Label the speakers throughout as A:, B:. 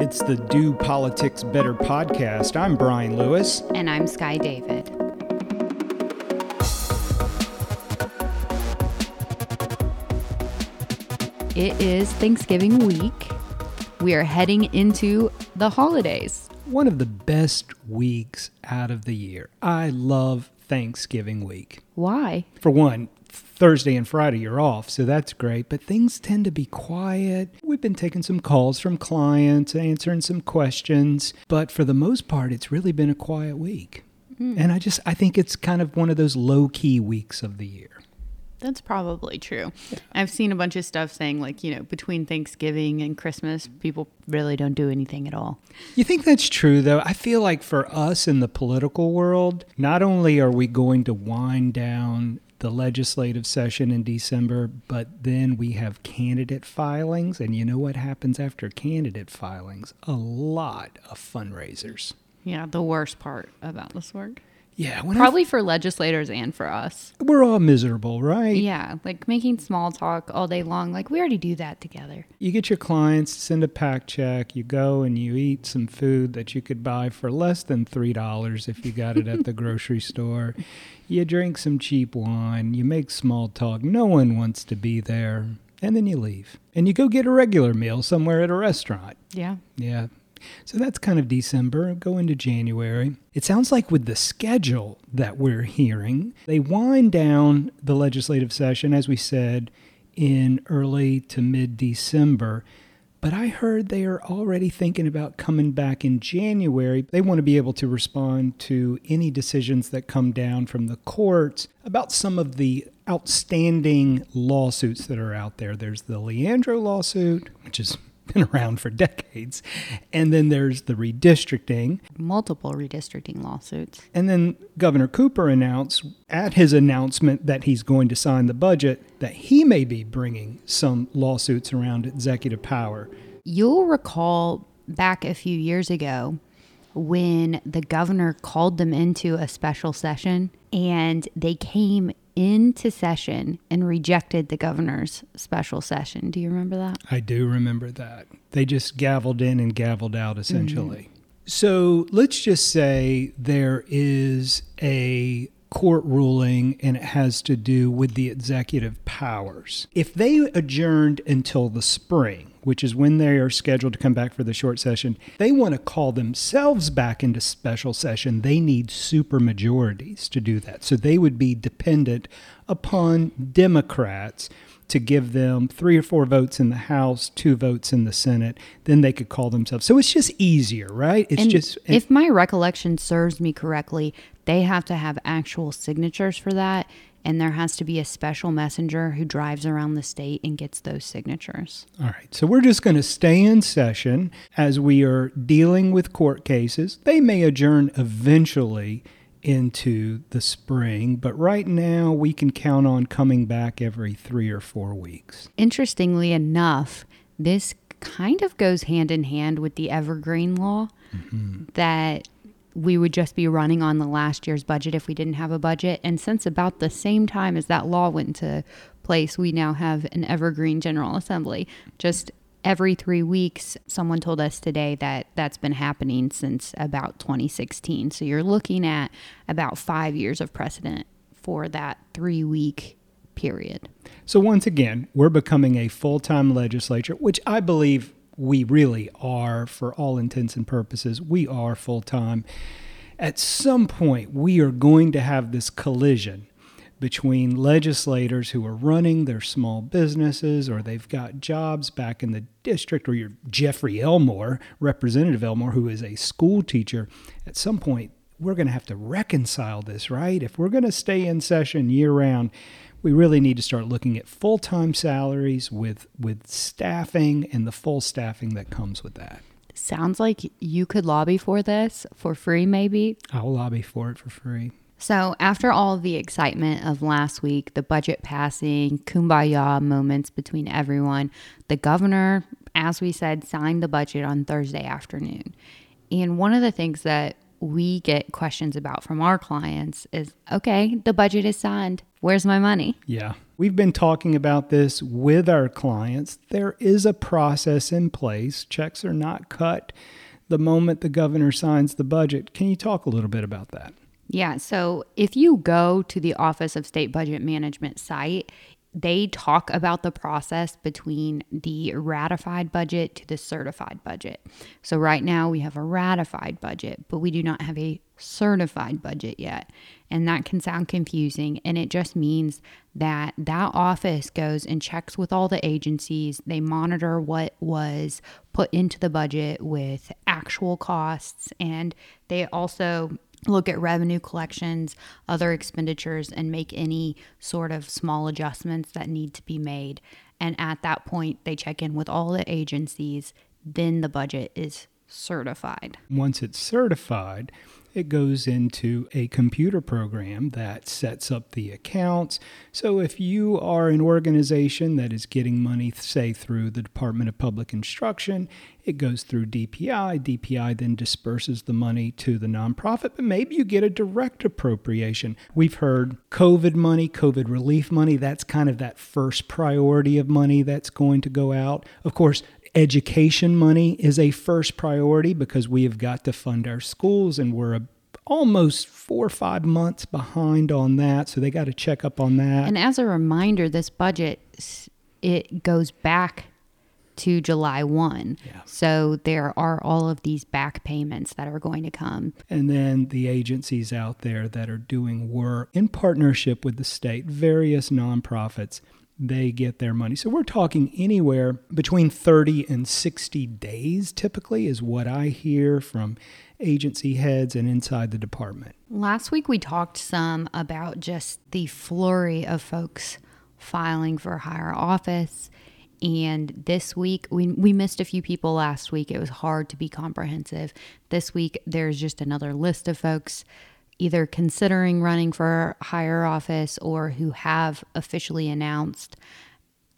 A: It's the Do Politics Better podcast. I'm Brian Lewis.
B: And I'm Sky David. It is Thanksgiving week. We are heading into the holidays.
A: One of the best weeks out of the year. I love Thanksgiving week.
B: Why?
A: For one, Thursday and Friday you're off, so that's great, but things tend to be quiet. We've been taking some calls from clients, answering some questions, but for the most part it's really been a quiet week. Mm. And I just I think it's kind of one of those low-key weeks of the year.
B: That's probably true. Yeah. I've seen a bunch of stuff saying, like, you know, between Thanksgiving and Christmas, people really don't do anything at all.
A: You think that's true, though? I feel like for us in the political world, not only are we going to wind down the legislative session in December, but then we have candidate filings. And you know what happens after candidate filings? A lot of fundraisers.
B: Yeah, the worst part about this work.
A: Yeah,
B: probably for legislators and for us.
A: We're all miserable, right?
B: Yeah, like making small talk all day long. Like we already do that together.
A: You get your clients, send a PAC check, you go and you eat some food that you could buy for less than three dollars if you got it at the grocery store. You drink some cheap wine, you make small talk. No one wants to be there. And then you leave. And you go get a regular meal somewhere at a restaurant.
B: Yeah.
A: Yeah. So that's kind of December, go into January. It sounds like with the schedule that we're hearing, they wind down the legislative session, as we said, in early to mid December. But I heard they are already thinking about coming back in January. They want to be able to respond to any decisions that come down from the courts about some of the outstanding lawsuits that are out there. There's the Leandro lawsuit, which is been around for decades. And then there's the redistricting.
B: Multiple redistricting lawsuits.
A: And then Governor Cooper announced at his announcement that he's going to sign the budget that he may be bringing some lawsuits around executive power.
B: You'll recall back a few years ago when the governor called them into a special session and they came into session and rejected the governor's special session. Do you remember that?
A: I do remember that. They just gavelled in and gavelled out essentially. Mm-hmm. So let's just say there is a court ruling and it has to do with the executive powers. If they adjourned until the spring, which is when they are scheduled to come back for the short session, they want to call themselves back into special session. They need super majorities to do that. So they would be dependent upon Democrats to give them three or four votes in the House, two votes in the Senate, then they could call themselves. So it's just easier, right? It's
B: and
A: just.
B: If my recollection serves me correctly, they have to have actual signatures for that and there has to be a special messenger who drives around the state and gets those signatures.
A: All right. So we're just going to stay in session as we are dealing with court cases. They may adjourn eventually into the spring, but right now we can count on coming back every three or four weeks.
B: Interestingly enough, this kind of goes hand in hand with the Evergreen Law mm-hmm. that we would just be running on the last year's budget if we didn't have a budget. And since about the same time as that law went into place, we now have an evergreen General Assembly. Just every three weeks, someone told us today that that's been happening since about 2016. So you're looking at about five years of precedent for that three week period.
A: So once again, we're becoming a full time legislature, which I believe we really are, for all intents and purposes, we are full time. At some point, we are going to have this collision between legislators who are running their small businesses or they've got jobs back in the district, or your Jeffrey Elmore, Representative Elmore, who is a school teacher. At some point, we're going to have to reconcile this, right? If we're going to stay in session year round, we really need to start looking at full-time salaries with with staffing and the full staffing that comes with that.
B: Sounds like you could lobby for this for free maybe.
A: I'll lobby for it for free.
B: So, after all the excitement of last week, the budget passing, kumbaya moments between everyone, the governor, as we said, signed the budget on Thursday afternoon. And one of the things that we get questions about from our clients is okay, the budget is signed. Where's my money?
A: Yeah. We've been talking about this with our clients. There is a process in place. Checks are not cut the moment the governor signs the budget. Can you talk a little bit about that?
B: Yeah. So if you go to the Office of State Budget Management site, they talk about the process between the ratified budget to the certified budget. So right now we have a ratified budget, but we do not have a certified budget yet. And that can sound confusing. And it just means that that office goes and checks with all the agencies. They monitor what was put into the budget with actual costs. And they also look at revenue collections, other expenditures, and make any sort of small adjustments that need to be made. And at that point, they check in with all the agencies. Then the budget is certified.
A: Once it's certified, it goes into a computer program that sets up the accounts. So if you are an organization that is getting money, say, through the Department of Public Instruction, it goes through DPI. DPI then disperses the money to the nonprofit, but maybe you get a direct appropriation. We've heard COVID money, COVID relief money, that's kind of that first priority of money that's going to go out. Of course, education money is a first priority because we have got to fund our schools and we're a, almost four or five months behind on that so they got to check up on that
B: and as a reminder this budget it goes back to July 1. Yeah. So there are all of these back payments that are going to come.
A: And then the agencies out there that are doing work in partnership with the state, various nonprofits, they get their money. So we're talking anywhere between 30 and 60 days, typically, is what I hear from agency heads and inside the department.
B: Last week, we talked some about just the flurry of folks filing for higher office. And this week, we, we missed a few people last week. It was hard to be comprehensive. This week, there's just another list of folks either considering running for higher office or who have officially announced.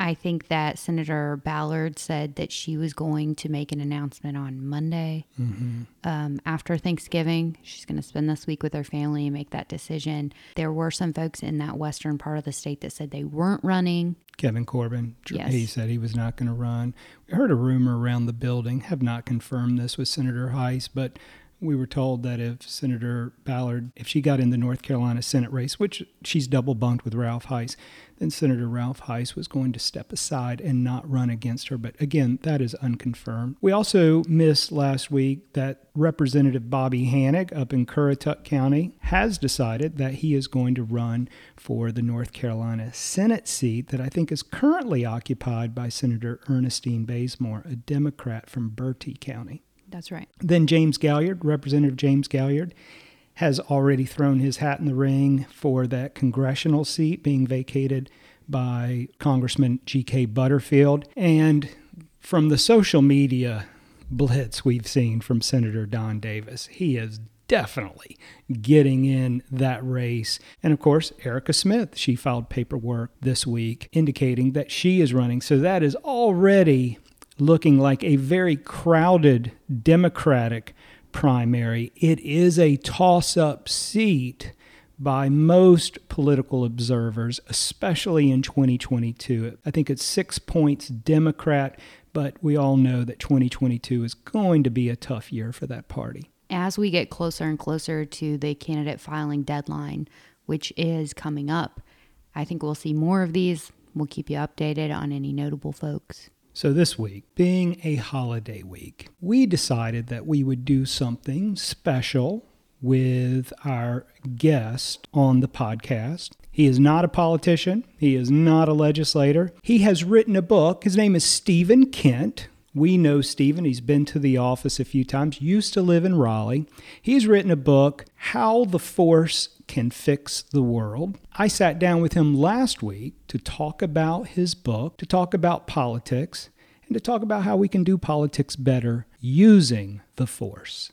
B: I think that Senator Ballard said that she was going to make an announcement on Monday mm-hmm. um, after Thanksgiving. She's going to spend this week with her family and make that decision. There were some folks in that western part of the state that said they weren't running.
A: Kevin Corbin, yes. he said he was not going to run. We heard a rumor around the building, have not confirmed this with Senator Hise, but we were told that if Senator Ballard, if she got in the North Carolina Senate race, which she's double bunked with Ralph Hise, then Senator Ralph Hise was going to step aside and not run against her. But again, that is unconfirmed. We also missed last week that Representative Bobby Hanig up in Currituck County has decided that he is going to run for the North Carolina Senate seat that I think is currently occupied by Senator Ernestine Bazemore, a Democrat from Bertie County.
B: That's right.
A: Then James Gailliard, Representative James Gailliard, has already thrown his hat in the ring for that congressional seat being vacated by Congressman G.K. Butterfield. And from the social media blitz we've seen from Senator Don Davis, he is definitely getting in that race. And of course, Erica Smith, she filed paperwork this week indicating that she is running. So that is already looking like a very crowded Democratic primary. It is a toss up seat by most political observers, especially in 2022. I think it's six points Democrat, but we all know that 2022 is going to be a tough year for that party.
B: As we get closer and closer to the candidate filing deadline, which is coming up, I think we'll see more of these. We'll keep you updated on any notable folks.
A: So, this week, being a holiday week, we decided that we would do something special with our guest on the podcast. He is not a politician, he is not a legislator. He has written a book. His name is Stephen Kent. We know Stephen. He's been to the office a few times, used to live in Raleigh. He's written a book, How the Force Can Fix the World. I sat down with him last week to talk about his book, to talk about politics, and to talk about how we can do politics better using the force.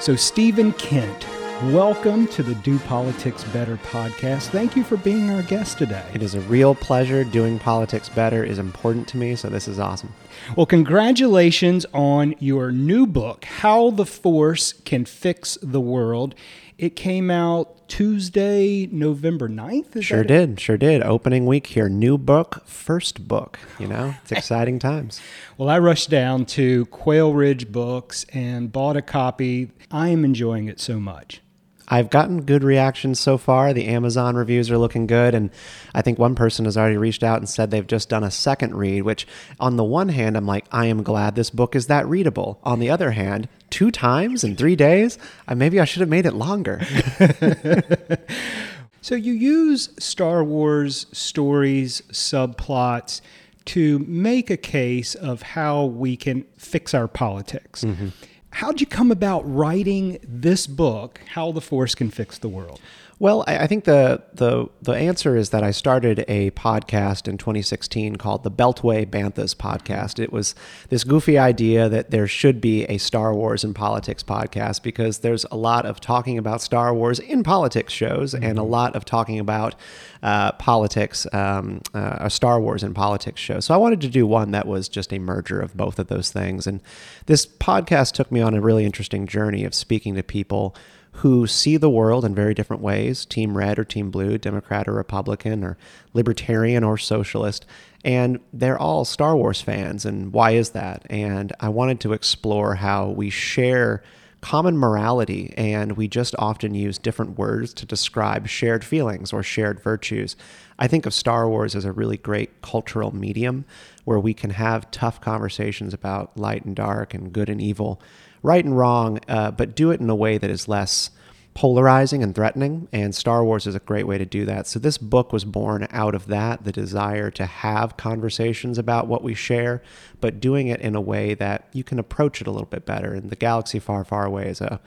A: So, Stephen Kent, welcome to the Do Politics Better podcast. Thank you for being our guest today.
C: It is a real pleasure. Doing politics better is important to me, so this is awesome.
A: Well, congratulations on your new book, How the Force Can Fix the World. It came out Tuesday, November 9th.
C: Is sure did. Sure did. Opening week here. New book, first book. You know, it's exciting times.
A: Well, I rushed down to Quail Ridge Books and bought a copy. I am enjoying it so much.
C: I've gotten good reactions so far. The Amazon reviews are looking good. And I think one person has already reached out and said they've just done a second read, which on the one hand, I'm like, I am glad this book is that readable. On the other hand, two times in three days, I, maybe I should have made it longer.
A: so you use Star Wars stories, subplots to make a case of how we can fix our politics. Mm-hmm. How'd you come about writing this book, How the Force Can Fix the World?
C: Well, I think the, the the answer is that I started a podcast in 2016 called the Beltway Banthas podcast. It was this goofy idea that there should be a Star Wars and politics podcast because there's a lot of talking about Star Wars in politics shows mm-hmm. and a lot of talking about uh, politics, um, uh, a Star Wars and politics show. So I wanted to do one that was just a merger of both of those things. And this podcast took me on a really interesting journey of speaking to people who see the world in very different ways team red or team blue, Democrat or Republican, or libertarian or socialist. And they're all Star Wars fans. And why is that? And I wanted to explore how we share common morality and we just often use different words to describe shared feelings or shared virtues. I think of Star Wars as a really great cultural medium where we can have tough conversations about light and dark and good and evil right and wrong, uh, but do it in a way that is less polarizing and threatening. And Star Wars is a great way to do that. So this book was born out of that the desire to have conversations about what we share, but doing it in a way that you can approach it a little bit better. And the galaxy far, far away is a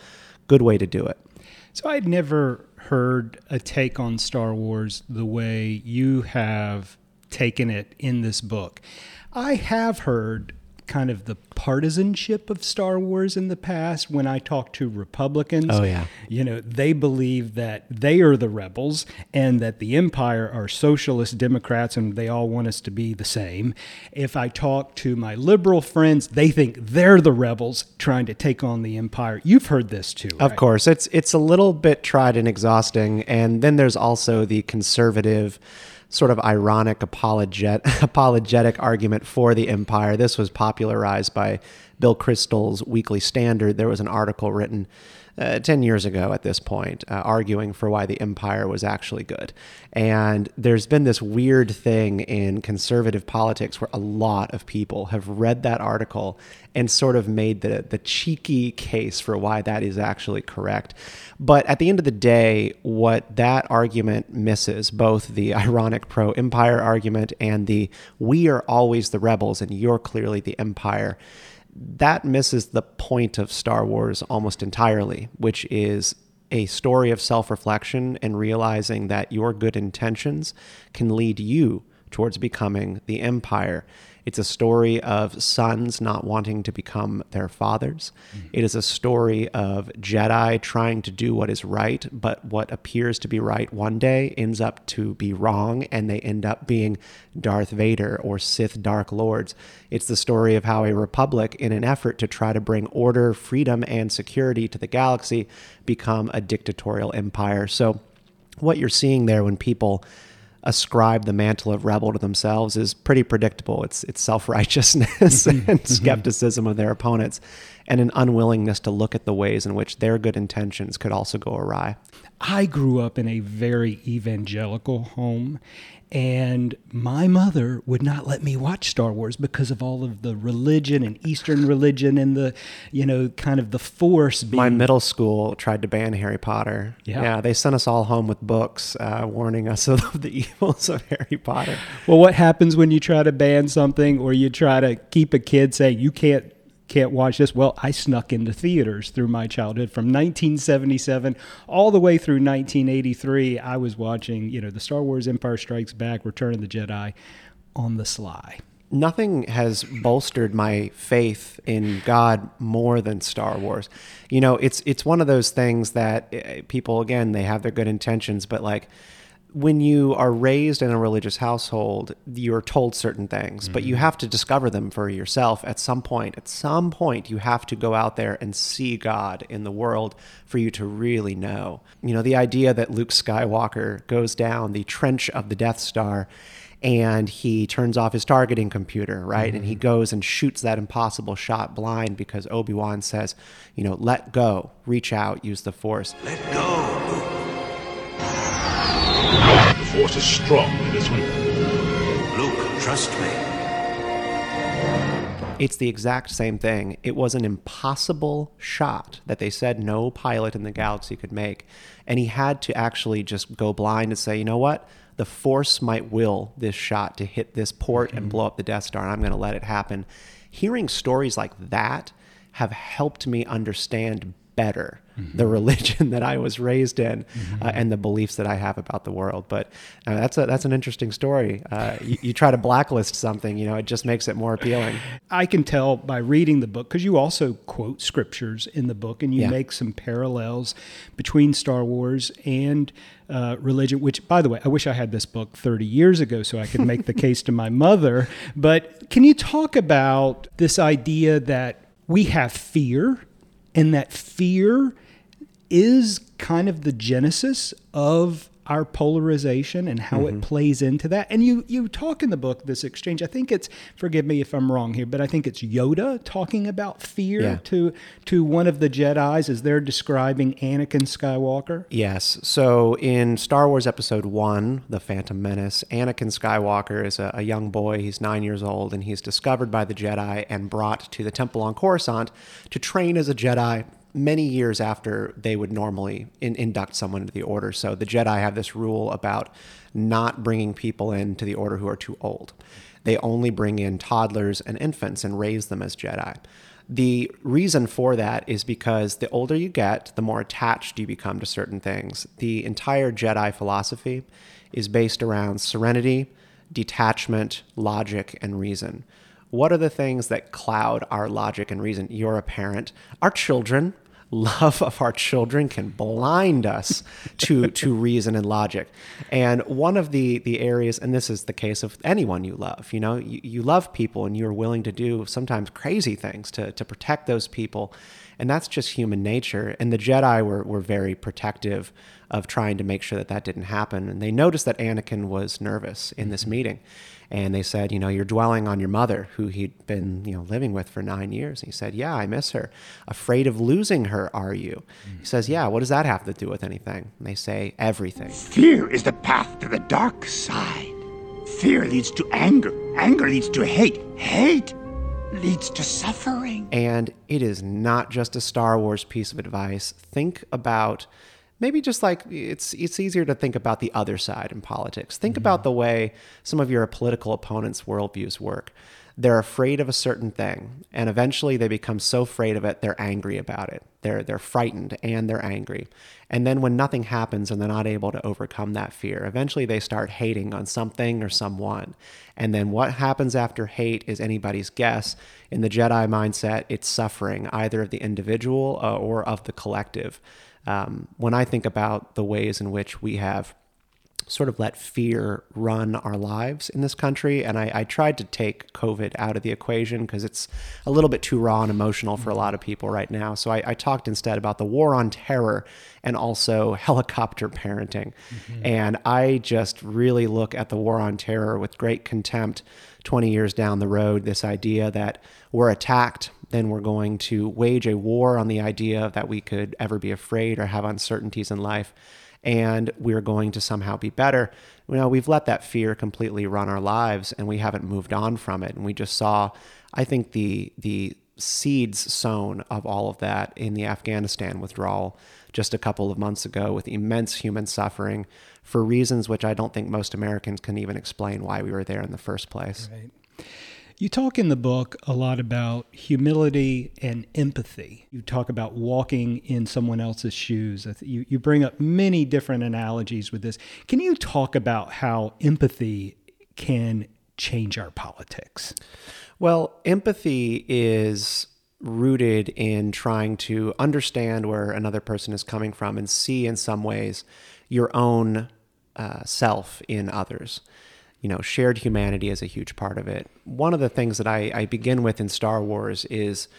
C: good way to do it.
A: So I'd never heard a take on Star Wars the way you have taken it in this book. I have heard kind of the partisanship of Star Wars in the past when I talk to Republicans.
C: Oh, yeah.
A: You know, they believe that they are the rebels and that the Empire are socialist Democrats and they all want us to be the same. If I talk to my liberal friends, they think they're the rebels trying to take on the Empire. You've heard this too.
C: Right? Of course. It's it's a little bit tried and exhausting. And then there's also the conservative sort of ironic apologet, apologetic argument for the empire. This was popularized by Bill Kristol's Weekly Standard. There was an article written uh, 10 years ago at this point, uh, arguing for why the empire was actually good. And there's been this weird thing in conservative politics where a lot of people have read that article and sort of made the, the cheeky case for why that is actually correct. But at the end of the day, what that argument misses, both the ironic pro empire argument and the we are always the rebels and you're clearly the empire that misses the point of Star Wars almost entirely, which is a story of self reflection and realizing that your good intentions can lead you towards becoming the Empire. It's a story of sons not wanting to become their fathers. Mm-hmm. It is a story of Jedi trying to do what is right, but what appears to be right one day ends up to be wrong, and they end up being Darth Vader or Sith Dark Lords. It's the story of how a republic, in an effort to try to bring order, freedom, and security to the galaxy, become a dictatorial empire. So, what you're seeing there when people ascribe the mantle of rebel to themselves is pretty predictable. It's it's self righteousness mm-hmm. and mm-hmm. skepticism of their opponents, and an unwillingness to look at the ways in which their good intentions could also go awry.
A: I grew up in a very evangelical home, and my mother would not let me watch Star Wars because of all of the religion and Eastern religion and the, you know, kind of the force.
C: Being... My middle school tried to ban Harry Potter. Yeah, yeah they sent us all home with books uh, warning us of the evils of Harry Potter.
A: Well, what happens when you try to ban something or you try to keep a kid saying you can't can't watch this. Well, I snuck into theaters through my childhood from 1977 all the way through 1983. I was watching, you know, the Star Wars Empire Strikes Back, Return of the Jedi on the sly.
C: Nothing has bolstered my faith in God more than Star Wars. You know, it's it's one of those things that eh, people again, they have their good intentions, but like when you are raised in a religious household, you're told certain things, mm-hmm. but you have to discover them for yourself at some point. At some point, you have to go out there and see God in the world for you to really know. You know, the idea that Luke Skywalker goes down the trench of the Death Star and he turns off his targeting computer, right? Mm-hmm. And he mm-hmm. goes and shoots that impossible shot blind because Obi Wan says, you know, let go, reach out, use the Force.
D: Let go, Luke. The force is strong in its weak.
E: Luke, trust me.
C: It's the exact same thing. It was an impossible shot that they said no pilot in the galaxy could make. And he had to actually just go blind and say, you know what? The force might will this shot to hit this port mm-hmm. and blow up the Death Star, and I'm going to let it happen. Hearing stories like that have helped me understand better mm-hmm. the religion that I was raised in mm-hmm. uh, and the beliefs that I have about the world. But uh, that's a, that's an interesting story. Uh, you, you, try to blacklist something, you know, it just makes it more appealing.
A: I can tell by reading the book because you also quote scriptures in the book and you yeah. make some parallels between Star Wars and uh, religion. Which, by the way, I wish I had this book 30 years ago so I could make the case to my mother. But can you talk about this idea that we have fear? And that fear is kind of the genesis of our polarization and how mm-hmm. it plays into that. And you you talk in the book this exchange. I think it's forgive me if I'm wrong here, but I think it's Yoda talking about fear yeah. to to one of the Jedi's as they're describing Anakin Skywalker.
C: Yes. So in Star Wars Episode One, The Phantom Menace, Anakin Skywalker is a, a young boy. He's nine years old, and he's discovered by the Jedi and brought to the Temple on Coruscant to train as a Jedi many years after they would normally in, induct someone into the order. So the Jedi have this rule about not bringing people into the order who are too old. They only bring in toddlers and infants and raise them as Jedi. The reason for that is because the older you get, the more attached you become to certain things. The entire Jedi philosophy is based around serenity, detachment, logic, and reason. What are the things that cloud our logic and reason? You're a parent. Our children love of our children can blind us to to reason and logic. And one of the the areas, and this is the case of anyone you love, you know, you, you love people and you're willing to do sometimes crazy things to to protect those people. And that's just human nature. And the Jedi were, were very protective of trying to make sure that that didn't happen. And they noticed that Anakin was nervous in this mm-hmm. meeting and they said, you know, you're dwelling on your mother, who he'd been, you know, living with for nine years. And he said, yeah, I miss her. Afraid of losing her, are you? Mm-hmm. He says, yeah. What does that have to do with anything? And they say, everything.
F: Fear is the path to the dark side. Fear leads to anger. Anger leads to hate. Hate leads to suffering.
C: And it is not just a Star Wars piece of advice. Think about maybe just like it's it's easier to think about the other side in politics. Think mm-hmm. about the way some of your political opponents' worldviews work. They're afraid of a certain thing, and eventually they become so afraid of it they're angry about it. They're they're frightened and they're angry. And then when nothing happens and they're not able to overcome that fear, eventually they start hating on something or someone. And then what happens after hate is anybody's guess. In the Jedi mindset, it's suffering either of the individual uh, or of the collective um, when I think about the ways in which we have sort of let fear run our lives in this country. And I, I tried to take COVID out of the equation because it's a little bit too raw and emotional for a lot of people right now. So I, I talked instead about the war on terror and also helicopter parenting. Mm-hmm. And I just really look at the war on terror with great contempt 20 years down the road. This idea that we're attacked then we're going to wage a war on the idea that we could ever be afraid or have uncertainties in life. And we're going to somehow be better. You know, we've let that fear completely run our lives and we haven't moved on from it. And we just saw, I think, the, the seeds sown of all of that in the Afghanistan withdrawal just a couple of months ago with immense human suffering for reasons which I don't think most Americans can even explain why we were there in the first place.
A: Right. You talk in the book a lot about humility and empathy. You talk about walking in someone else's shoes. You, you bring up many different analogies with this. Can you talk about how empathy can change our politics?
C: Well, empathy is rooted in trying to understand where another person is coming from and see in some ways your own uh, self in others. You know, shared humanity is a huge part of it. One of the things that I, I begin with in Star Wars is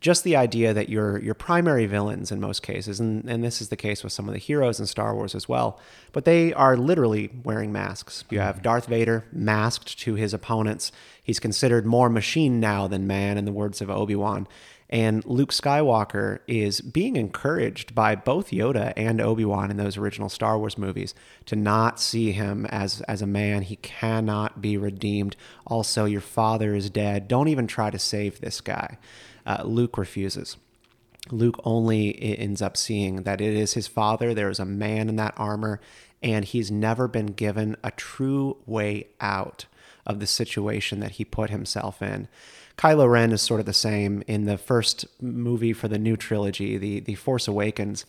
C: just the idea that your your primary villains in most cases, and, and this is the case with some of the heroes in Star Wars as well, but they are literally wearing masks. You have mm-hmm. Darth Vader masked to his opponents. He's considered more machine now than man, in the words of Obi Wan. And Luke Skywalker is being encouraged by both Yoda and Obi-Wan in those original Star Wars movies to not see him as as a man. He cannot be redeemed. Also, your father is dead. Don't even try to save this guy. Uh, Luke refuses. Luke only ends up seeing that it is his father. There is a man in that armor, and he's never been given a true way out of the situation that he put himself in. Kylo Ren is sort of the same in the first movie for the new trilogy, the the Force Awakens.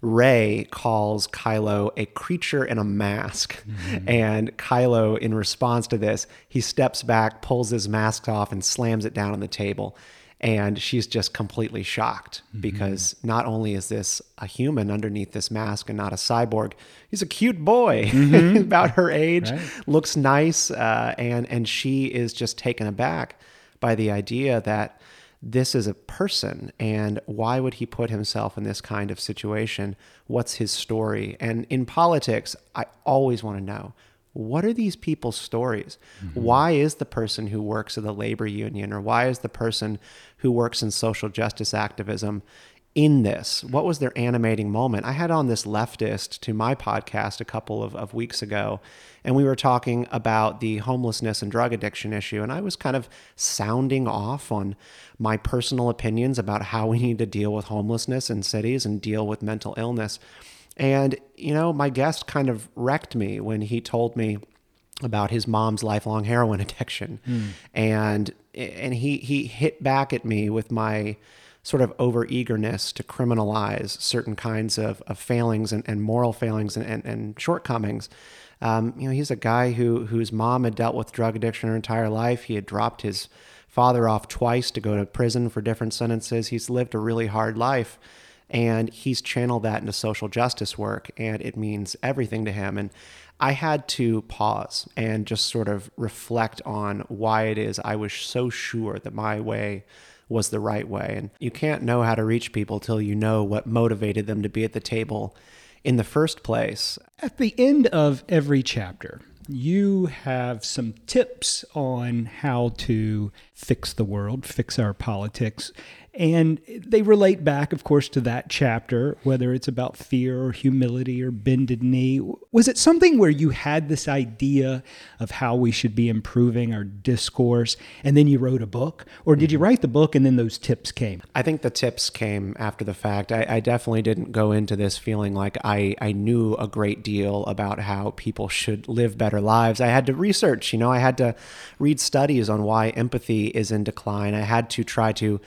C: Rey calls Kylo a creature in a mask. Mm-hmm. And Kylo, in response to this, he steps back, pulls his mask off, and slams it down on the table. And she's just completely shocked mm-hmm. because not only is this a human underneath this mask and not a cyborg, he's a cute boy mm-hmm. about her age, right. looks nice, uh, and and she is just taken aback by the idea that this is a person and why would he put himself in this kind of situation? What's his story? And in politics, I always want to know what are these people's stories? Mm-hmm. Why is the person who works at the labor union or why is the person who works in social justice activism in this? What was their animating moment? I had on this leftist to my podcast a couple of, of weeks ago, and we were talking about the homelessness and drug addiction issue. And I was kind of sounding off on my personal opinions about how we need to deal with homelessness in cities and deal with mental illness. And, you know, my guest kind of wrecked me when he told me about his mom's lifelong heroin addiction. Mm. And and he he hit back at me with my sort of over eagerness to criminalize certain kinds of, of failings and, and moral failings and, and, and shortcomings. Um, you know, he's a guy who whose mom had dealt with drug addiction her entire life. He had dropped his father off twice to go to prison for different sentences. He's lived a really hard life, and he's channeled that into social justice work, and it means everything to him. And I had to pause and just sort of reflect on why it is I was so sure that my way was the right way. And you can't know how to reach people till you know what motivated them to be at the table in the first place.
A: At the end of every chapter, you have some tips on how to fix the world, fix our politics. And they relate back, of course, to that chapter, whether it's about fear or humility or bended knee. Was it something where you had this idea of how we should be improving our discourse and then you wrote a book? Or did you mm-hmm. write the book and then those tips came?
C: I think the tips came after the fact. I, I definitely didn't go into this feeling like I, I knew a great deal about how people should live better lives. I had to research, you know, I had to read studies on why empathy is in decline. I had to try to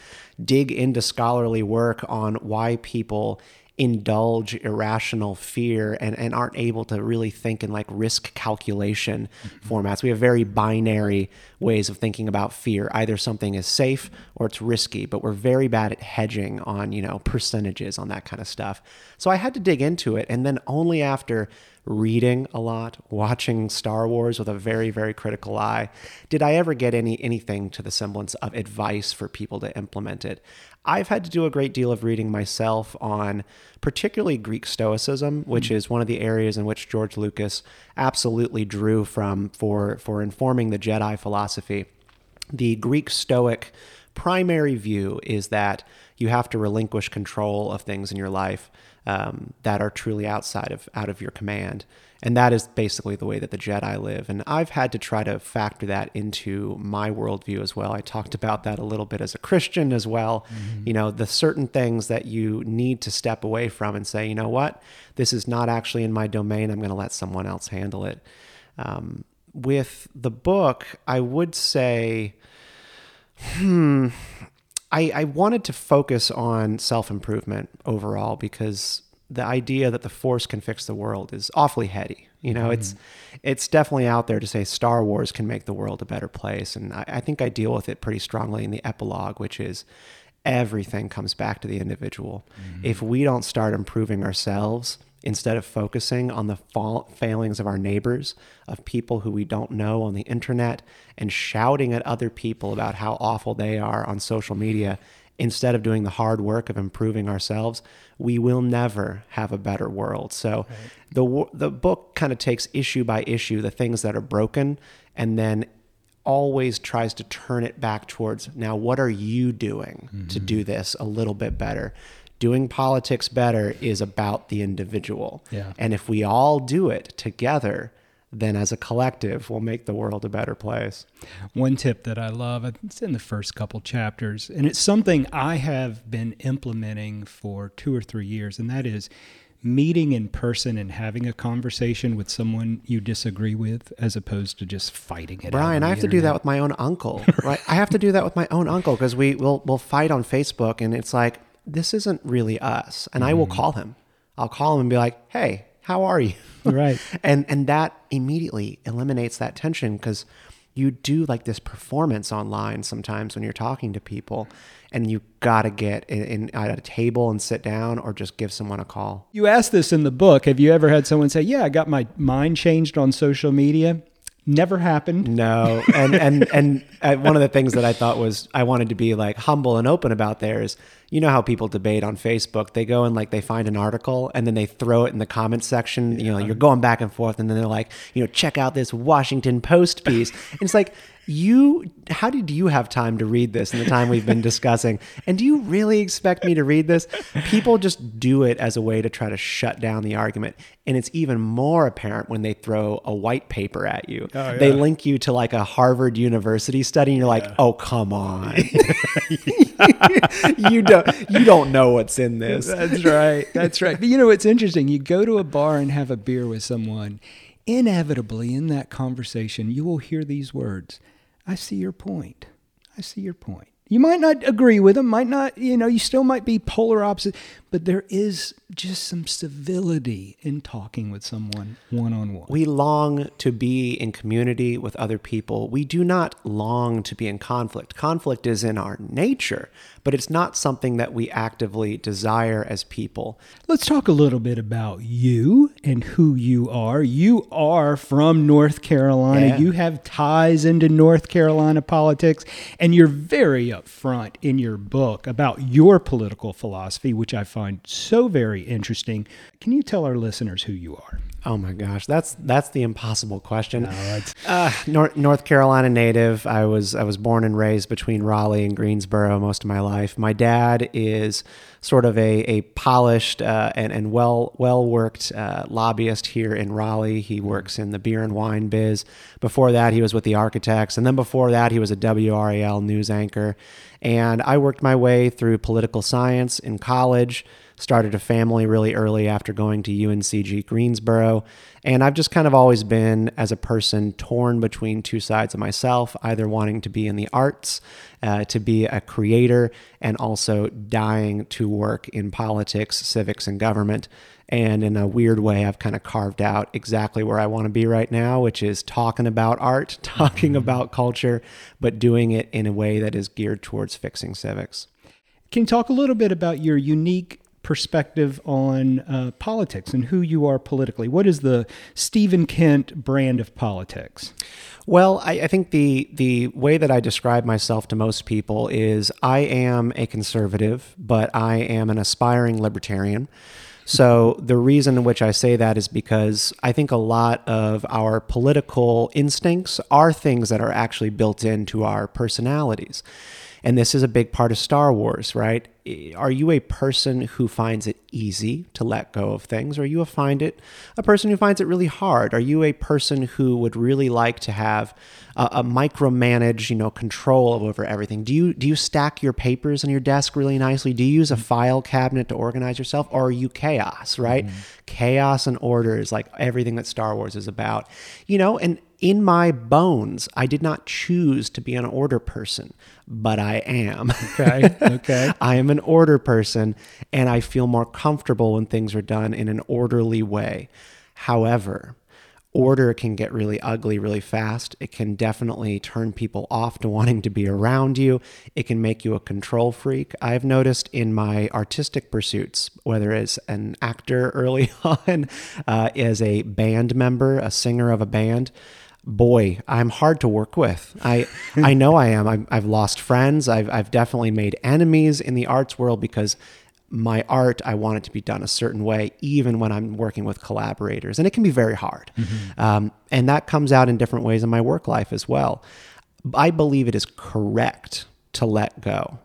C: dig into scholarly work on why people indulge irrational fear and, and aren't able to really think in like risk calculation mm-hmm. formats. We have very binary ways of thinking about fear. Either something is safe or it's risky, but we're very bad at hedging on, you know, percentages on that kind of stuff. So I had to dig into it. And then only after reading a lot, watching Star Wars with a very, very critical eye, did I ever get any anything to the semblance of advice for people to implement it. I've had to do a great deal of reading myself on particularly Greek Stoicism, which mm-hmm. is one of the areas in which George Lucas absolutely drew from for, for informing the Jedi philosophy. The Greek Stoic primary view is that you have to relinquish control of things in your life um, that are truly outside of out of your command. And that is basically the way that the Jedi live. And I've had to try to factor that into my worldview as well. I talked about that a little bit as a Christian as well. Mm-hmm. You know, the certain things that you need to step away from and say, you know what, this is not actually in my domain. I'm going to let someone else handle it. Um, with the book, I would say I, I wanted to focus on self improvement overall because the idea that the force can fix the world is awfully heady. You know, it's mm-hmm. it's definitely out there to say Star Wars can make the world a better place, and I, I think I deal with it pretty strongly in the epilogue, which is everything comes back to the individual. Mm-hmm. If we don't start improving ourselves instead of focusing on the fa- failings of our neighbors, of people who we don't know on the internet, and shouting at other people about how awful they are on social media, instead of doing the hard work of improving ourselves, we will never have a better world. So the the book kind of takes issue by issue the things that are broken and then always tries to turn it back towards now what are you doing to mm-hmm. do this a little bit better doing politics better is about the individual
A: Yeah.
C: and if we all do it together then as a collective we'll make the world a better place
A: One tip that I love, it's in the first couple chapters, and it's something I have been implementing for two or three years, and that is meeting in person and having a conversation with someone you disagree with as opposed to just fighting it.
C: Brian, I have to do that with my own uncle, right? I have to do that with my own uncle because we will we'll fight on Facebook, and it's like this isn't really us. And I will
A: Mm-hmm.
C: call him. I'll call him and be like, "Hey, how are you?"
A: Right.
C: and and that immediately eliminates that tension because you do like this performance online sometimes when you're talking to people, and you got to get in, in at a table and sit down, or just give someone a call.
A: You asked this in the book. Have you ever had someone say, "Yeah, I got my mind changed on social media"? Never happened.
C: No, and and and uh, one of the things that I thought was I wanted to be like humble and open about there is you know how people debate on Facebook. They go and like they find an article and then they throw it in the comments section. You know, you're going back and forth, and then they're like, you know, check out this Washington Post piece. And it's like you how did you have time to read this in the time we've been discussing? And do you really expect me to read this? People just do it as a way to try to shut down the argument. And it's even more apparent when they throw a white paper at you. Oh, they link you to like a harvard university study and you're like oh come on. You don't you don't know what's in this
A: That's right. That's right. But you know what's interesting? You go to a bar and have a beer with someone. Inevitably, in that conversation, you will hear these words I see your point. I see your point. You might not agree with them, might not, you know, you still might be polar opposite, but there is just some civility in talking with someone one on one.
C: We long to be in community with other people. We do not long to be in conflict. Conflict is in our nature, but it's not something that we actively desire as people.
A: Let's talk a little bit about you and who you are. You are from North Carolina.
C: Yeah.
A: You have ties into North Carolina politics, and you're very upfront in your book about your political philosophy, which I find so very interesting. Can you tell our listeners who you are?
C: Oh my gosh, that's that's the impossible question. Uh, North, North Carolina native. I was I was born and raised between Raleigh and Greensboro most of my life. My dad is sort of a, a polished uh, and, and well well worked uh, lobbyist here in Raleigh. He works in the beer and wine biz. Before that, he was with the Architects, and then before that, he was a WRAL news anchor. And I worked my way through political science in college started a family really early after going to UNCG Greensboro. And I've just kind of always been, as a person, torn between two sides of myself, either wanting to be in the arts, uh, to be a creator, and also dying to work in politics, civics, and government. And in a weird way, I've kind of carved out exactly where I want to be right now, which is talking about art, talking about culture, but doing it in a way that is geared towards fixing civics.
A: Can you talk a little bit about your unique perspective on uh, politics and who you are politically? What is the Stephen Kent brand of politics?
C: Well, I, I think the the way that I describe myself to most people is I am a conservative, but I am an aspiring libertarian. So the reason in which I say that is because I think a lot of our political instincts are things that are actually built into our personalities. And this is a big part of Star Wars, right? Are you a person who finds it easy to let go of things? Or are you a find it a person who finds it really hard? Are you a person who would really like to have a, a micromanage, you know, control over everything? Do you do you stack your papers on your desk really nicely? Do you use a mm-hmm. file cabinet to organize yourself, or are you chaos? Right? Mm-hmm. Chaos and order is like everything that Star Wars is about, you know, and In my bones, I did not choose to be an order person, but I am.
A: Okay. Okay.
C: I am an order person and I feel more comfortable when things are done in an orderly way. However, order can get really ugly really fast. It can definitely turn people off to wanting to be around you. It can make you a control freak. I've noticed in my artistic pursuits, whether as an actor early on, uh, as a band member, a singer of a band, boy, I'm hard to work with. I I know I am. I've, I've lost friends. I've I've definitely made enemies in the arts world because my art I want it to be done a certain way, even when I'm working with collaborators, and it can be very hard. Um, and that comes out in different ways in my work life as well. I believe it is correct to let go.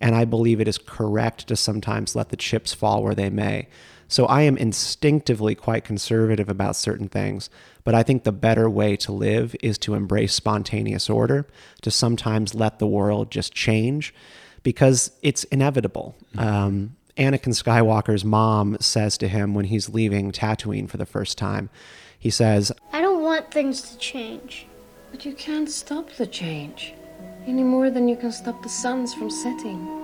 C: And I believe it is correct to sometimes let the chips fall where they may. So I am instinctively quite conservative about certain things, but I think the better way to live is to embrace spontaneous order, to sometimes let the world just change because it's inevitable. Um, Anakin Skywalker's mom says to him when he's leaving Tatooine for the first time, he says,
G: I don't want things to change.
H: But you can't stop the change. Any more than you can stop the suns from setting.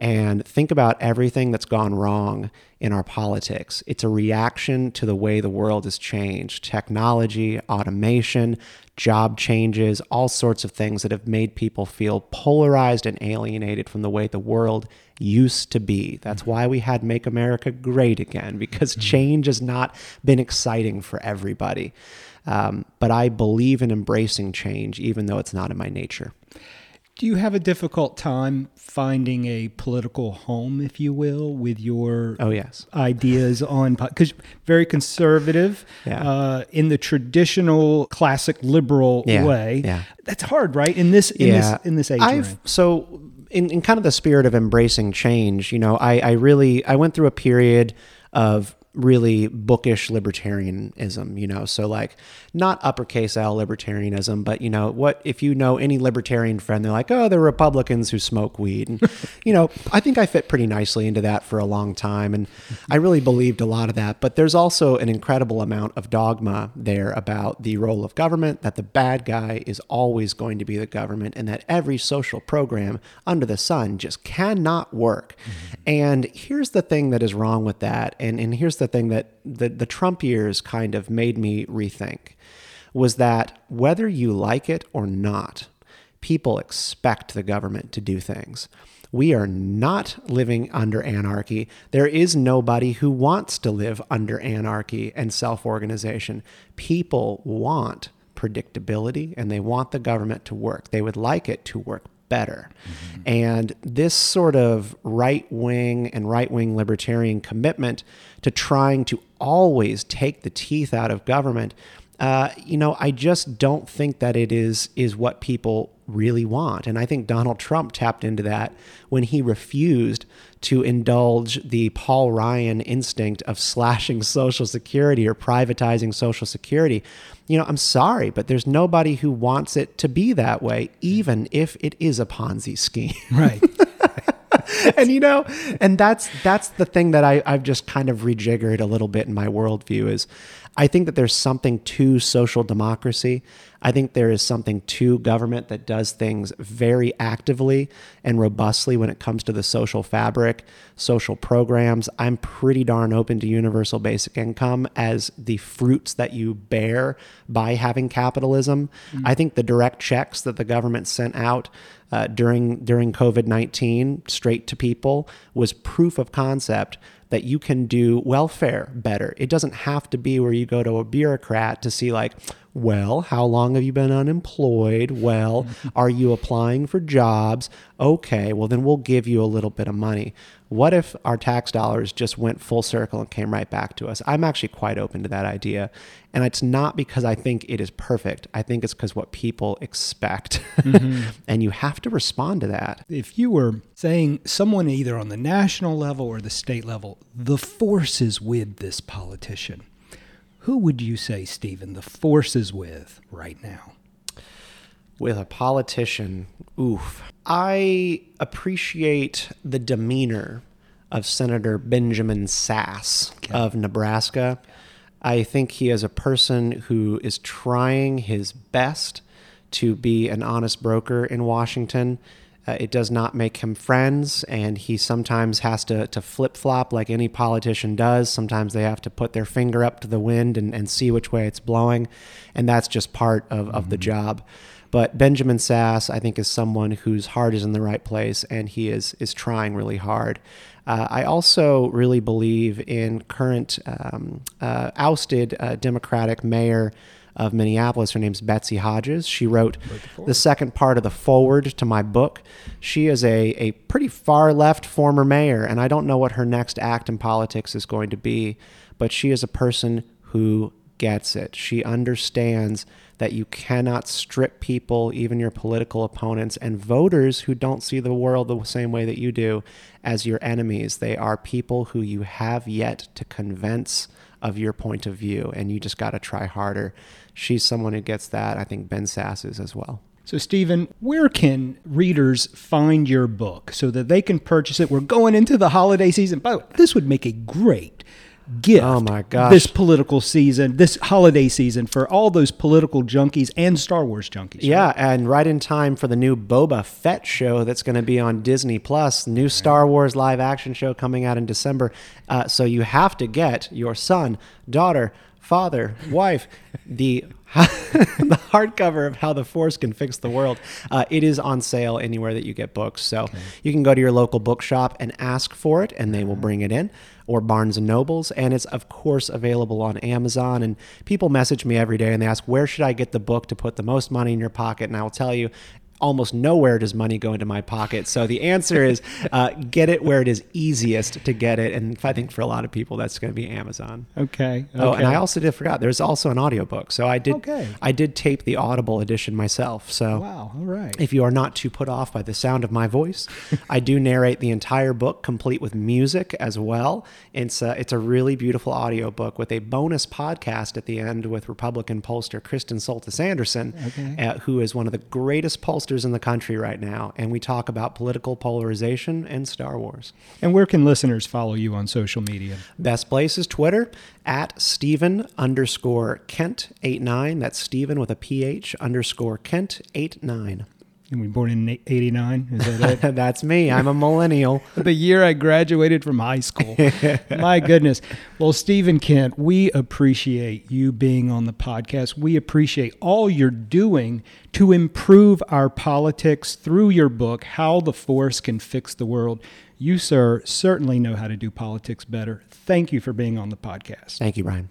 C: And think about everything that's gone wrong in our politics. It's a reaction to the way the world has changed technology, automation, job changes, all sorts of things that have made people feel polarized and alienated from the way the world used to be. That's why we had Make America Great Again, because change has not been exciting for everybody. Um, but I believe in embracing change, even though it's not in my nature.
A: Do you have a difficult time finding a political home, if you will, with your
C: Oh, yes.
A: ideas on because very conservative
C: Yeah.
A: uh, in the traditional classic liberal
C: Yeah,
A: way.
C: yeah.
A: That's hard, right? In this in this in this age
C: I've, so in, in kind of the spirit of embracing change, you know, I, I really I went through a period of really bookish libertarianism, you know, so like not uppercase L libertarianism, but you know, what if you know any libertarian friend, they're like, oh, they're Republicans who smoke weed. And, you know, I think I fit pretty nicely into that for a long time. And I really believed a lot of that. But there's also an incredible amount of dogma there about the role of government, that the bad guy is always going to be the government, and that every social program under the sun just cannot work. Mm-hmm. And here's the thing that is wrong with that. And, and here's the thing that the, the Trump years kind of made me rethink was that whether you like it or not, people expect the government to do things. We are not living under anarchy. There is nobody who wants to live under anarchy and self organization. People want predictability and they want the government to work. They would like it to work better. And this sort of right wing and right wing libertarian commitment to trying to always take the teeth out of government uh, you know, I just don't think that it is is what people really want, and I think Donald Trump tapped into that when he refused to indulge the Paul Ryan instinct of slashing Social Security or privatizing Social Security. You know, I'm sorry, but there's nobody who wants it to be that way, even if it is a Ponzi scheme.
A: Right.
C: and you know, and that's that's the thing that I, I've just kind of rejiggered a little bit in my worldview is I think that there's something to social democracy. I think there is something to government that does things very actively and robustly when it comes to the social fabric, social programs. I'm pretty darn open to universal basic income as the fruits that you bear by having capitalism. I think the direct checks that the government sent out uh, during during COVID nineteen straight to people was proof of concept that you can do welfare better. It doesn't have to be where you go to a bureaucrat to see like, well, how long have you been unemployed? Well, are you applying for jobs? Okay, well then we'll give you a little bit of money. What if our tax dollars just went full circle and came right back to us? I'm actually quite open to that idea. And it's not because I think it is perfect. I think it's because what people expect. Mm-hmm. and you have to respond to that.
A: if you were saying someone either on the national level or the state level, the force is with this politician, who would you say, Stephen, the force is with right now?
C: with a politician, oof. I appreciate the demeanor of Senator Benjamin Sasse of Nebraska. I think he is a person who is trying his best to be an honest broker in Washington. Uh, it does not make him friends, and he sometimes has to, to flip flop like any politician does. Sometimes they have to put their finger up to the wind and, and see which way it's blowing, and that's just part of, of the job. But Benjamin Sasse, I think, is someone whose heart is in the right place, and he is is trying really hard. Uh, I also really believe in current um, uh, ousted uh, Democratic mayor of Minneapolis. Her name's Betsy Hodges. She wrote the second part of the forward to my book. She is a, a pretty far left former mayor, and I don't know what her next act in politics is going to be, but she is a person who gets it. She understands that you cannot strip people, even your political opponents, and voters who don't see the world the same way that you do as your enemies. They are people who you have yet to convince of your point of view, and you just got to try harder. She's someone who gets that. I think Ben Sasse is as well.
A: So, Stephen, where can readers find your book so that they can purchase it? We're going into the holiday season. By the way, this would make a great gift.
C: Oh, my gosh.
A: This political season, this holiday season for all those political junkies and Star Wars junkies. right?
C: Yeah, and right in time for the new Boba Fett show that's going to be on Disney Plus, new Star Wars live action show coming out in December. Uh, so you have to get your son, daughter, father, wife, the the hardcover of How the Force Can Fix the World. Uh, it is on sale anywhere that you get books, so you can go to your local bookshop and ask for it, and they will bring it in, or Barnes and Nobles, and it's of course available on Amazon. And people message me every day and they ask, "Where should I get the book to put the most money in your pocket?" And I will tell you. Almost nowhere does money go into my pocket. So the answer is uh, get it where it is easiest to get it. And I think for a lot of people, that's going to be Amazon.
A: Okay.
C: Oh, and. I also did forgot. There's also an audiobook. So I did
A: Okay.
C: I did tape the Audible edition myself. So
A: Wow. All right.
C: if you are not too put off by the sound of my voice, I do narrate the entire book complete with music as well. It's a, it's a really beautiful audiobook with a bonus podcast at the end with Republican pollster Kristen Soltis Anderson, uh, who is one of the greatest pollsters in the country right now. And we talk about political polarization and Star Wars.
A: And where can listeners follow you on social media?
C: Best place is Twitter at Stephen underscore Kent 89. That's Stephen with a PH underscore Kent 89.
A: And we born in '89. Is that it?
C: That's me. I'm a millennial.
A: the year I graduated from high school. My goodness. Well, Stephen Kent, we appreciate you being on the podcast. We appreciate all you're doing to improve our politics through your book, How the Force Can Fix the World. You, sir, certainly know how to do politics better. Thank you for being on the podcast.
C: Thank you, Brian.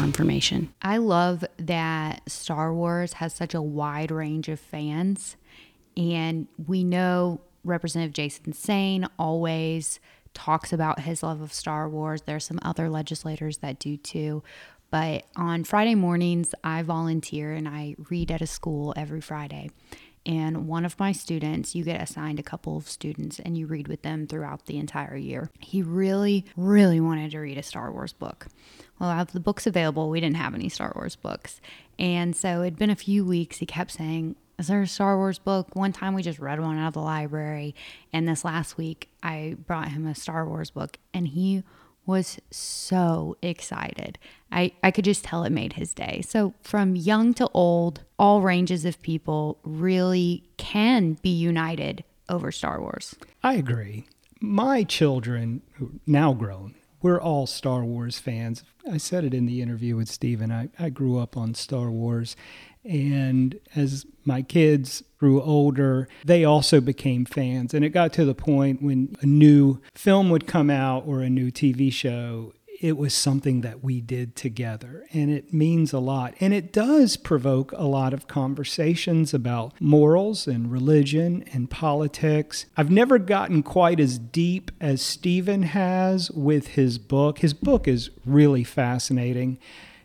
B: information. I love that Star Wars has such a wide range of fans, and we know Representative Jason Saine always talks about his love of Star Wars. There's some other legislators that do too. But on Friday mornings, I volunteer and I read at a school every Friday. And one of my students, you get assigned a couple of students and you read with them throughout the entire year. He really, really wanted to read a Star Wars book. Well, I have the books available. We didn't have any Star Wars books. And so it'd been a few weeks. He kept saying, Is there a Star Wars book? One time we just read one out of the library. And this last week, I brought him a Star Wars book and he was so excited. I, I could just tell it made his day. So, from young to old, all ranges of people really can be united over Star Wars.
A: I agree. My children, now grown, we're all Star Wars fans. I said it in the interview with Stephen. I, I grew up on Star Wars. And as my kids grew older, they also became fans. And it got to the point when a new film would come out or a new TV show, it was something that we did together, and it means a lot. And it does provoke a lot of conversations about morals and religion and politics. I've never gotten quite as deep as Stephen has with his book. His book is really fascinating.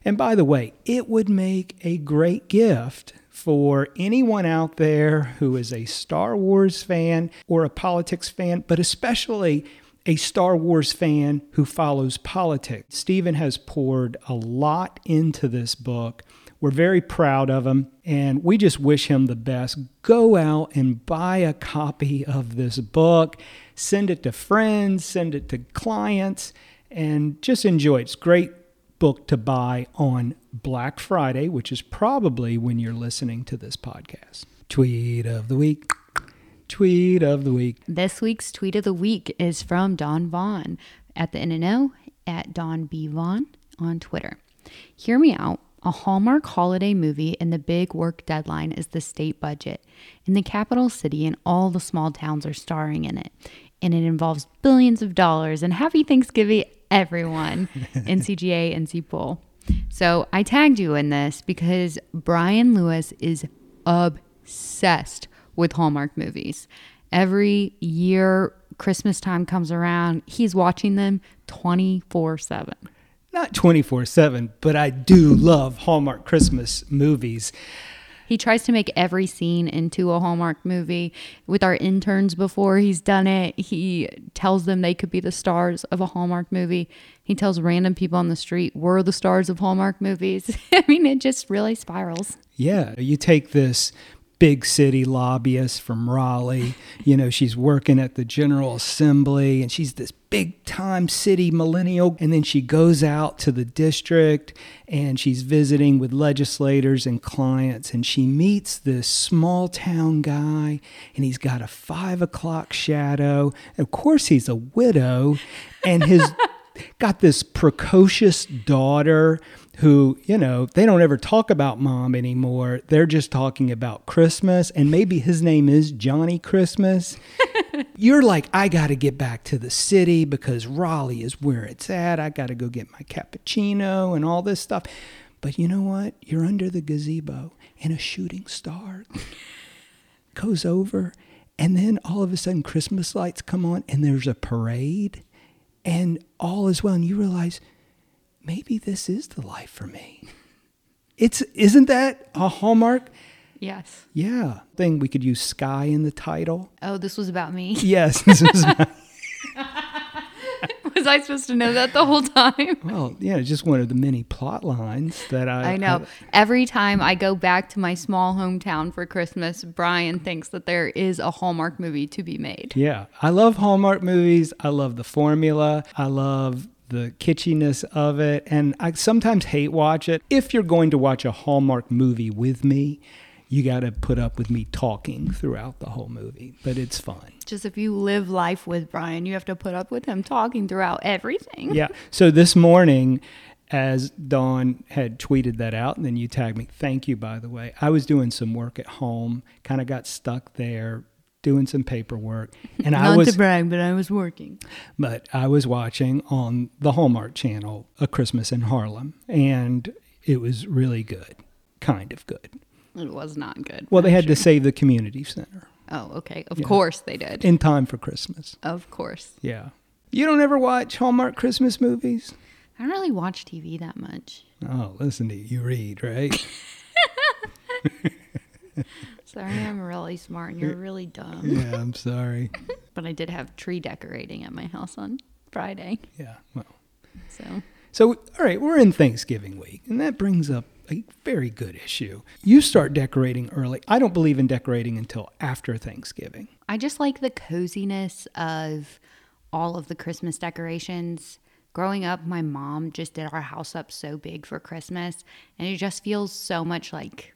A: And by the way, it would make a great gift for anyone out there who is a Star Wars fan or a politics fan, but especially a Star Wars fan who follows politics. Stephen has poured a lot into this book. We're very proud of him and we just wish him the best. Go out and buy a copy of this book, send it to friends, send it to clients, and just enjoy it. It's great book to buy on Black Friday, which is probably when you're listening to this podcast. Tweet of the week. Tweet of the week.
B: This week's tweet of the week is from Dawn Vaughan at the N&O at Dawn B. Vaughan on Twitter. Hear me out. A Hallmark holiday movie and the big work deadline is the state budget. In the capital city and all the small towns are starring in it. And it involves billions of dollars and happy Thanksgiving, everyone. NCGA, NC Pol. So I tagged you in this because Brian Lewis is obsessed with Hallmark movies. Every year Christmas time comes around, he's watching them 24 7.
A: Not 24 7, but I do love Hallmark Christmas movies.
B: He tries to make every scene into a Hallmark movie. With our interns before he's done it, he tells them they could be the stars of a Hallmark movie. He tells random people on the street we're the stars of Hallmark movies. I mean, it just really spirals.
A: Yeah, you take this big city lobbyist from Raleigh. You know, she's working at the General Assembly and she's this big time city millennial. And then she goes out to the district and she's visiting with legislators and clients. And she meets this small town guy and he's got a five o'clock shadow. Of course, he's a widow and his. got this precocious daughter who, you know, they don't ever talk about mom anymore. They're just talking about Christmas. And maybe his name is Johnny Christmas. You're like, I got to get back to the city because Raleigh is where it's at. I got to go get my cappuccino and all this stuff. But you know what? You're under the gazebo and a shooting star goes over. And then all of a sudden, Christmas lights come on and there's a parade and all is well. And you realize, maybe this is the life for me. It's isn't that a hallmark?
B: Yes.
A: Yeah. Thing we could use sky in the title.
B: Oh, this was about me.
A: Yes. This was my,
B: was I supposed to know that the whole time?
A: well, yeah, just one of the many plot lines that I
B: I know. Every time I go back to my small hometown for Christmas, Brian thinks that there is a Hallmark movie to be made.
A: yeah, I love Hallmark movies. I love the formula. I love the kitschiness of it, and I sometimes hate watch it. If you're going to watch a Hallmark movie with me, you got to put up with me talking throughout the whole movie, but it's fun.
B: Just if you live life with Brian, you have to put up with him talking throughout everything.
A: yeah. So this morning, as Dawn had tweeted that out, and then you tagged me. Thank you, by the way. I was doing some work at home, kind of got stuck there doing some paperwork, and I
B: Not
A: was,
B: to brag, but I was working.
A: but I was watching on the Hallmark Channel A Christmas in Harlem, and it was really good, kind of good.
B: It was not good.
A: Well, they had to save the community center
B: Oh, okay. Of course they did.
A: in time for Christmas.
B: of course.
A: Yeah. You don't ever watch Hallmark Christmas movies?
B: I don't really watch TV that much.
A: Oh, listen to you. You read, right?
B: Sorry, I'm really smart and you're really dumb.
A: yeah, I'm sorry.
B: But I did have tree decorating at my house on Friday.
A: Yeah. Well,
B: So
A: so all right, we're in Thanksgiving week, and that brings up a very good issue. You start decorating early. I don't believe in decorating until after Thanksgiving.
B: I just like the coziness of all of the Christmas decorations. Growing up, my mom just did our house up so big for Christmas, and it just feels so much like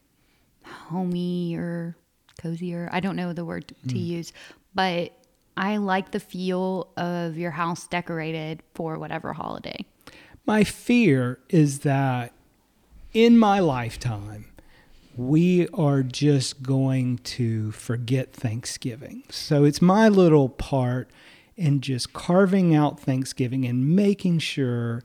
B: homey or cozier. I don't know the word to hmm. use, but I like the feel of your house decorated for whatever holiday.
A: My fear is that in my lifetime, we are just going to forget Thanksgiving. So it's my little part in just carving out Thanksgiving and making sure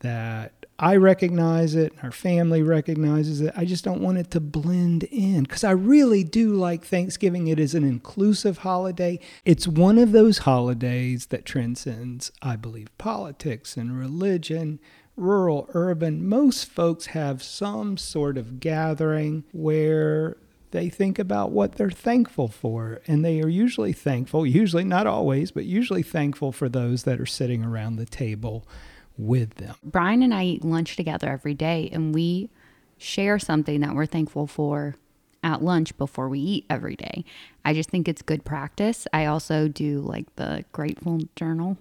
A: that I recognize it, our family recognizes it. I just don't want it to blend in because I really do like Thanksgiving. It is an inclusive holiday. It's one of those holidays that transcends, I believe, politics and religion, rural, urban. Most folks have some sort of gathering where they think about what they're thankful for. And they are usually thankful, usually not always, but usually thankful for those that are sitting around the table with them.
B: Brian and I eat lunch together every day, and we share something that we're thankful for at lunch before we eat every day. I just think it's good practice. I also do like the grateful journal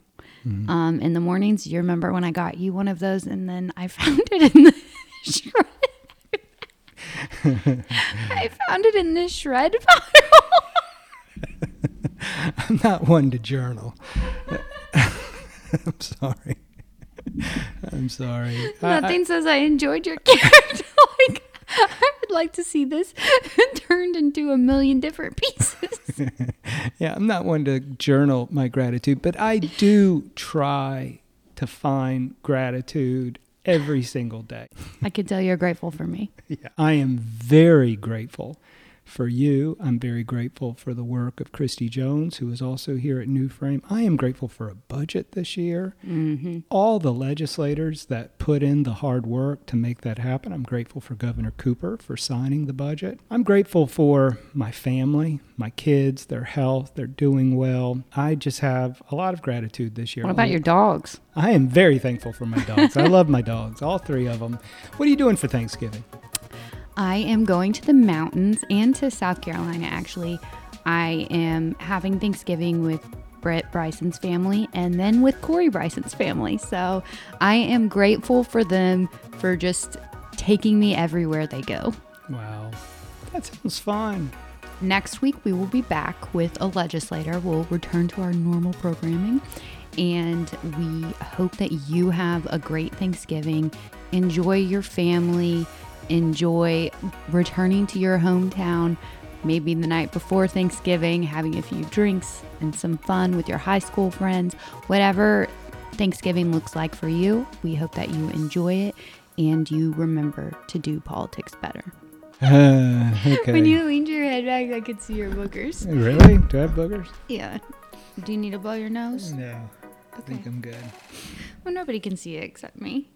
B: um, in the mornings. You remember when I got you one of those, and then I found it in the shred. I found it in the shred pile.
A: I'm not one to journal. I'm sorry. I'm sorry. I- I-
B: Nothing says I enjoyed your character. like I would like to see this turned into a million different pieces.
A: yeah, I'm not one to journal my gratitude, but I do try to find gratitude every single day.
B: I can tell you're grateful for me.
A: Yeah. I am very grateful for you. I'm very grateful for the work of Christy Jones, who is also here at New Frame. I am grateful for a budget this year.
B: Mm-hmm.
A: All the legislators that put in the hard work to make that happen. I'm grateful for Governor Cooper for signing the budget. I'm grateful for my family, my kids, their health, they're doing well. I just have a lot of gratitude this year.
B: What about your dogs?
A: I am very thankful for my dogs. I love my dogs, all three of them. What are you doing for Thanksgiving?
B: I am going to the mountains and to South Carolina, actually. I am having Thanksgiving with Brett Bryson's family and then with Corey Bryson's family. So I am grateful for them for just taking me everywhere they go.
A: Wow, that sounds fun.
B: Next week, we will be back with a legislator. We'll return to our normal programming. And we hope that you have a great Thanksgiving. Enjoy your family. Enjoy returning to your hometown, maybe the night before Thanksgiving, having a few drinks and some fun with your high school friends. Whatever Thanksgiving looks like for you, we hope that you enjoy it and you remember to do politics better.
A: Uh, okay.
B: When you leaned your head back, I could see your boogers.
A: really? Do I have boogers?
B: Yeah. Do you need to blow your nose?
A: No. I think I'm good.
B: Well, nobody can see it except me.